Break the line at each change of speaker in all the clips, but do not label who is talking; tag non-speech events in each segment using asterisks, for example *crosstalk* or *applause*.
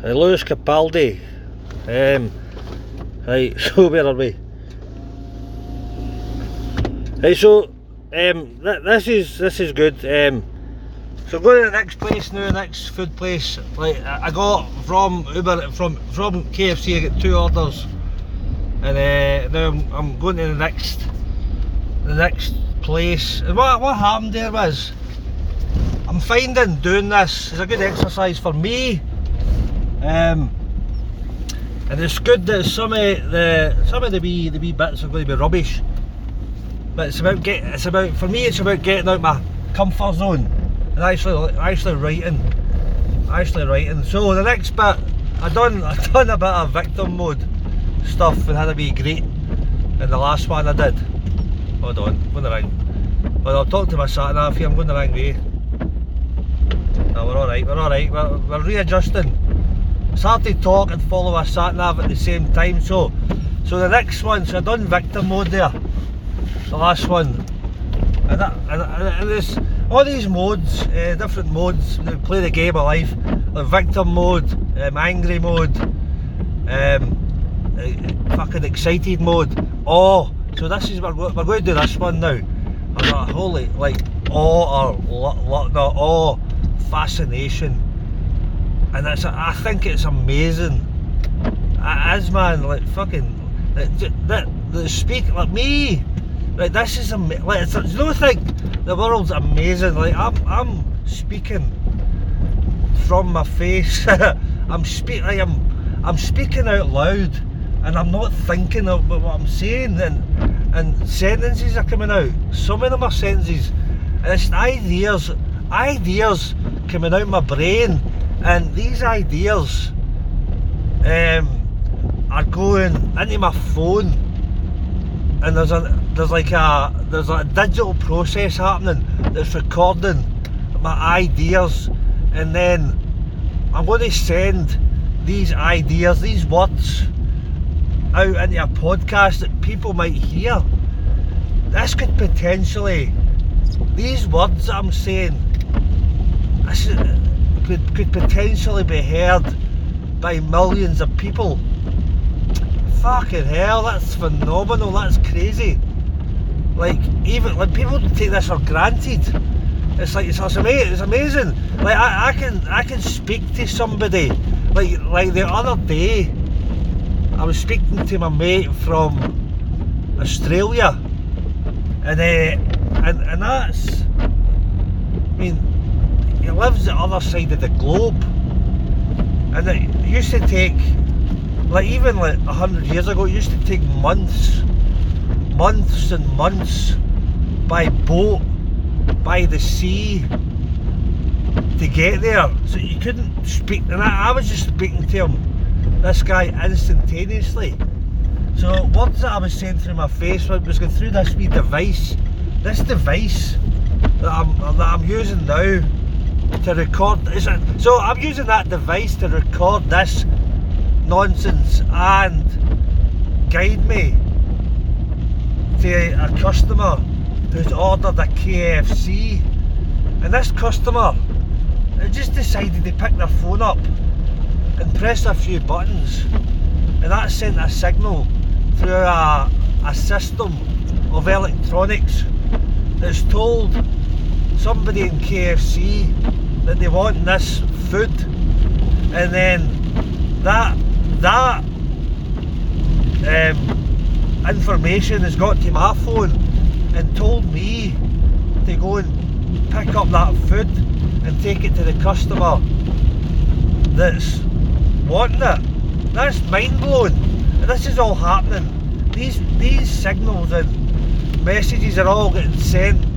Hey, Lewis Capaldi. Um, right, *laughs* so where are we? Right, so um, th- this is this is good. Um, so going to the next place now, next food place. Like I I got from Uber from from KFC. I got two orders, and uh, now I'm, I'm going to the next the next place. And what what happened there was, I'm finding doing this is a good exercise for me. Um, and it's good that some of the some of the wee the wee bits are going to be rubbish. But it's about get it's about for me it's about getting out my comfort zone and actually actually writing. Actually writing. So the next bit I done *laughs* I done a bit of victim mode stuff and had to be great. And the last one I did. Hold on, I'm gonna ring. Well I'll talk to my sat nav here, I'm gonna ring Ray. We're alright, we're alright, we're, we're readjusting. It's hard to talk and follow a sat nav at the same time. So, so the next one, so I done victim mode there, the last one, and that, and, and, there's all these modes, uh, different modes. that Play the game of life, victim mode, um, angry mode, um, uh, fucking excited mode. Oh, so this is we're, we're going to do this one now. I'm like, holy, like awe or lo, lo, no, awe, fascination and it's I think it's amazing. It is man, like fucking, that the speak like me, like this is ama- like it's, you don't think the world's amazing. Like I'm I'm speaking from my face. *laughs* I'm speak like I'm I'm speaking out loud, and I'm not thinking of what I'm saying, and and sentences are coming out. Some of them are sentences, and it's ideas, ideas coming out my brain, and these ideas um, are going into my phone, and there's a there's like a there's a digital process happening that's recording my ideas, and then I'm going to send these ideas, these words, out into a podcast that people might hear. This could potentially, these words that I'm saying, could could potentially be heard by millions of people. Fucking hell, that's phenomenal. That's crazy. Like even like people take this for granted. It's like it's, it's amazing. It's amazing. Like I, I can I can speak to somebody. Like like the other day, I was speaking to my mate from Australia, and uh, and and that's. I mean, he lives the other side of the globe, and it used to take, like even like a hundred years ago, it used to take months, months and months, by boat, by the sea, to get there. So you couldn't speak, and I, I was just speaking to him, this guy instantaneously. So words that I was saying through my face was going through this wee device, this device that I'm that I'm using now to record. Is it, so I'm using that device to record this nonsense and guide me to a customer who's ordered a KFC, and this customer just decided to pick their phone up and press a few buttons, and that sent a signal through a, a system of electronics that's told somebody in KFC that they want this food, and then that that um, information has got to my phone and told me to go and pick up that food and take it to the customer that's wanting it. That's mind blowing. This is all happening. These these signals and messages are all getting sent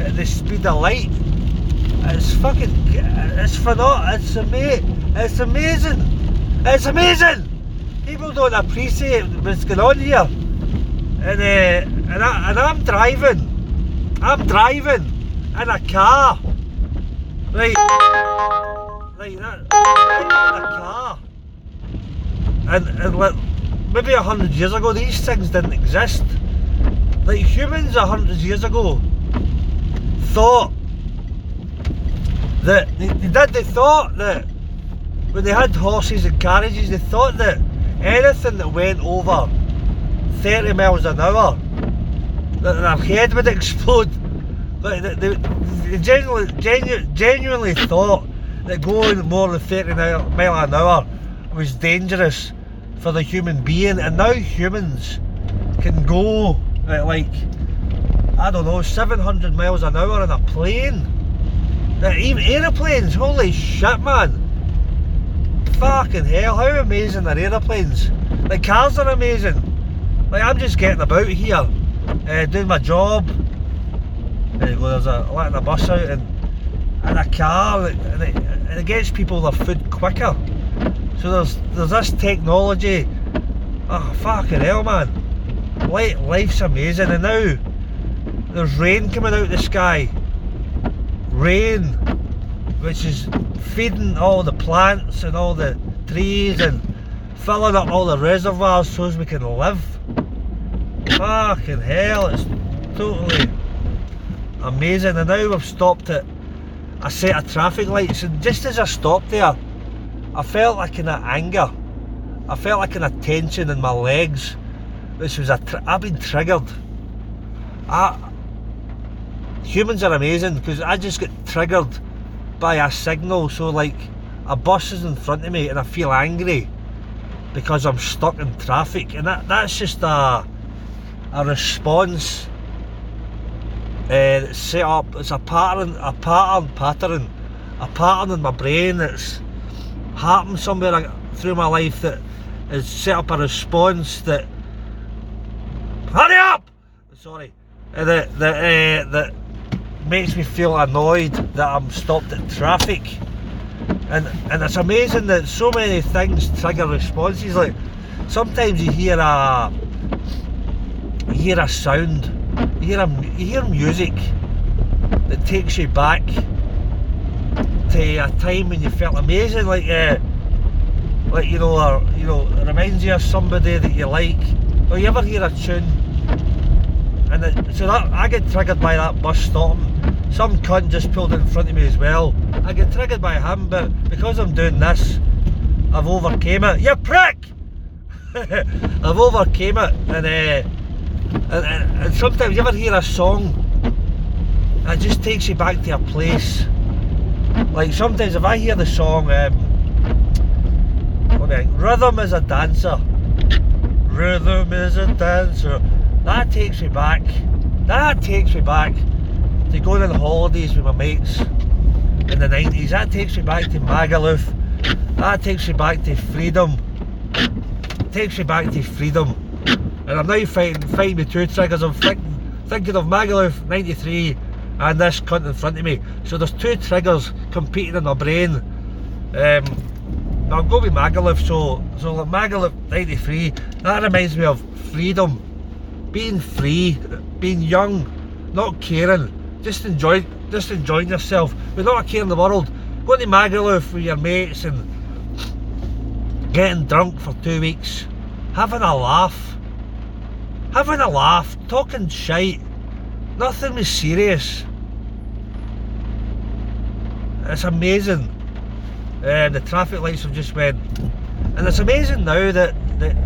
at the speed of light. It's fucking it's phenomenal. It's ama- It's amazing. It's amazing. People don't appreciate what's going on here. And uh, and, I, and I'm driving. I'm driving in a car. Right. Like that. In a car. And and like maybe a hundred years ago these things didn't exist. Like humans a hundred years ago thought that they, they did. They thought that when they had horses and carriages, they thought that anything that went over 30 miles an hour, that their head would *laughs* explode. Like they, they, they genuinely, genu, genuinely thought that going more than 30 mile, an hour was dangerous for the human being, and now humans can go at like I don't know 700 miles an hour in a plane. That even aeroplanes, holy shit, man! Fucking hell, how amazing are aeroplanes? Like cars are amazing. Like I'm just getting about here, uh, doing my job. There you go, there's a letting a bus out and in a car and it, and it gets people their food quicker. So there's there's this technology. Oh fucking hell man. Life, life's amazing and now there's rain coming out of the sky. Rain which is feeding all the plants and all the trees and filling up all the reservoirs so as we can live. Fucking hell, it's totally amazing. And now we've stopped at a set of traffic lights, and just as I stopped there, I felt like in of anger. I felt like in a tension in my legs, which was a. Tr- I've been triggered. I, humans are amazing because I just get triggered by a signal. So like a bus is in front of me and I feel angry because I'm stuck in traffic, and that that's just a a response uh, set up. It's a pattern, a pattern, pattern, a pattern in my brain that's happened somewhere through my life that has set up a response that hurry up. Sorry, uh, that that uh, that makes me feel annoyed that I'm stopped at traffic. And and it's amazing that so many things trigger responses. Like sometimes you hear a you hear a sound, you hear a, you hear music that takes you back to a time when you felt amazing, like uh, like you know, or, you know, it reminds you of somebody that you like. Or you ever hear a tune, and it, so that I get triggered by that bus stopping. Some cunt just pulled in front of me as well. I get triggered by him, but because I'm doing this, I've overcame it. You prick! *laughs* I've overcame it, and, uh, and, and, and sometimes you ever hear a song, it just takes you back to a place. Like sometimes if I hear the song, um, what Rhythm is a dancer. Rhythm is a dancer. That takes me back. That takes me back to going on holidays with my mates in the 90s. That takes me back to Magaluf. That takes me back to freedom. it Takes me back to freedom. And I'm now fighting, fighting with two triggers. I'm thinking, thinking of Magaluf 93 and this cunt in front of me. So there's two triggers competing in my brain. Um, I'll go with Magaluf. So, so like Magaluf 93, that reminds me of freedom. Being free, being young, not caring, just enjoy, just enjoying yourself without a care in the world. Going to Magaluf with your mates and getting drunk for two weeks, having a laugh, having a laugh, talking shite. Nothing was serious. It's amazing. Uh, the traffic lights have just went, and it's amazing now that, that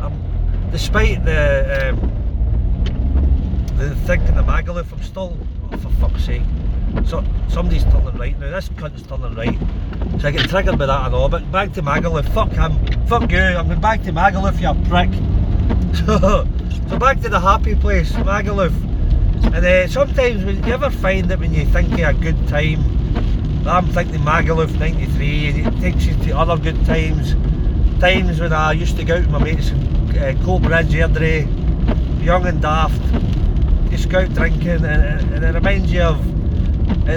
um, despite the um, the thinking the Magaluf, I'm still, for fuck's sake. So somebody's turning right now. This cunt's turning right. So I get triggered by that and all. But back to Magaluf. Fuck him. Fuck you. I'm going back to Magaluf, you prick. So, *laughs* so back to the happy place, Magaluf. And uh, sometimes when you ever find that when you think of a good time, I'm thinking Magaluf 93 and it takes you to other good times. Times when I used to go out with my mates in uh, Coatbridge, Airdrie, young and daft, just go out drinking and, and, it reminds you of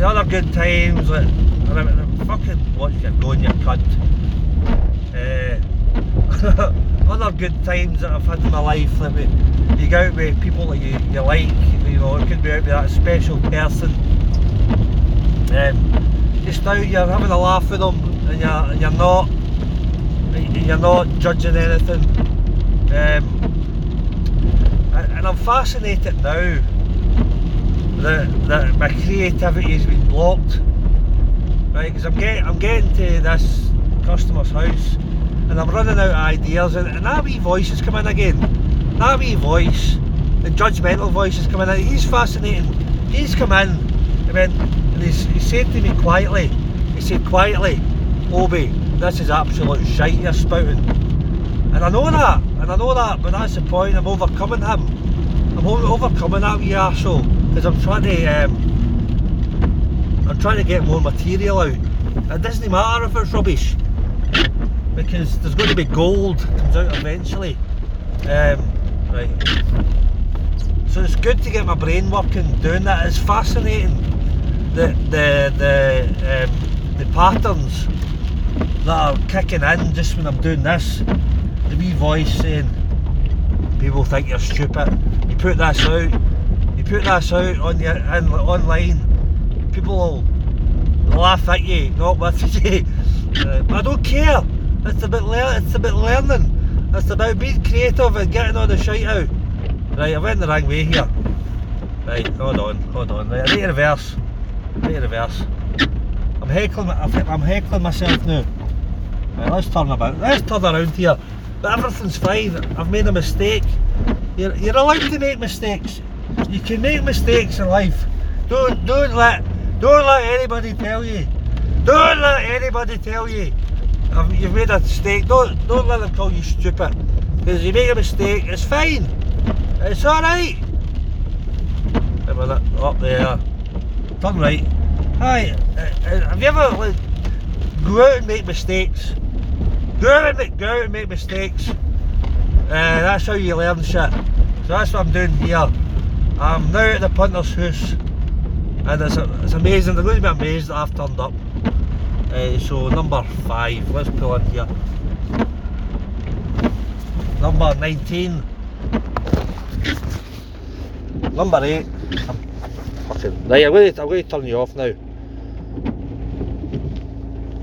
other good times like, fucking watch you going you cunt. Uh, *laughs* other good times that I've had in my life like you go out with people that you, you like, you know, it could be out with that special person. Um, just now you're having a laugh with them and you're, you're not you're not judging anything um, and I'm fascinated now that, that my creativity has been blocked right? Because I'm getting I'm getting to this customer's house, and I'm running out of ideas, and, and that wee voice is coming again. That wee voice, the judgmental voice is coming in. He's fascinating. He's come in, and then and he's, he said to me quietly. He said quietly, Obi, this is absolute shite you're spouting. And I know that, and I know that, but that's the point. I'm overcoming him. I'm overcoming that wee arsehole because I'm trying to. Um, I'm trying to get more material out. It doesn't matter if it's rubbish because there's going to be gold comes out eventually. Um, right. So it's good to get my brain working doing that. It's fascinating the the the um, the patterns that are kicking in just when I'm doing this. The wee voice saying people think you're stupid. You put this out, you put this out on your in, online, people will laugh at you, not with *laughs* you. Uh, I don't care. It's about lear- it's about learning. It's about being creative and getting all the shite out. Right, I went the wrong way here. Right, hold on, hold on. Right, I need to reverse. I need to reverse. I'm heckling. I'm heckling myself now. Right, let's turn about. Let's turn around here. But everything's fine. I've made a mistake. You're, you're allowed to make mistakes. You can make mistakes in life. Don't don't let don't let anybody tell you. Don't let anybody tell you. You've made a mistake. Don't don't let them call you stupid. Because you make a mistake, it's fine. It's alright. Wait a minute, up there. Turn right. Hi. Uh, uh, have you ever like go out and make mistakes? Go out and make, go out and make mistakes. Uh, that's how you learn shit. So that's what I'm doing here. I'm now at the punter's house, and it's, it's amazing. They're going to be amazed that I've turned up. Uh, so number five, let's pull in here. Number 19. Number eight. I'm fucking right. I'm going to I'm going to turn you off now.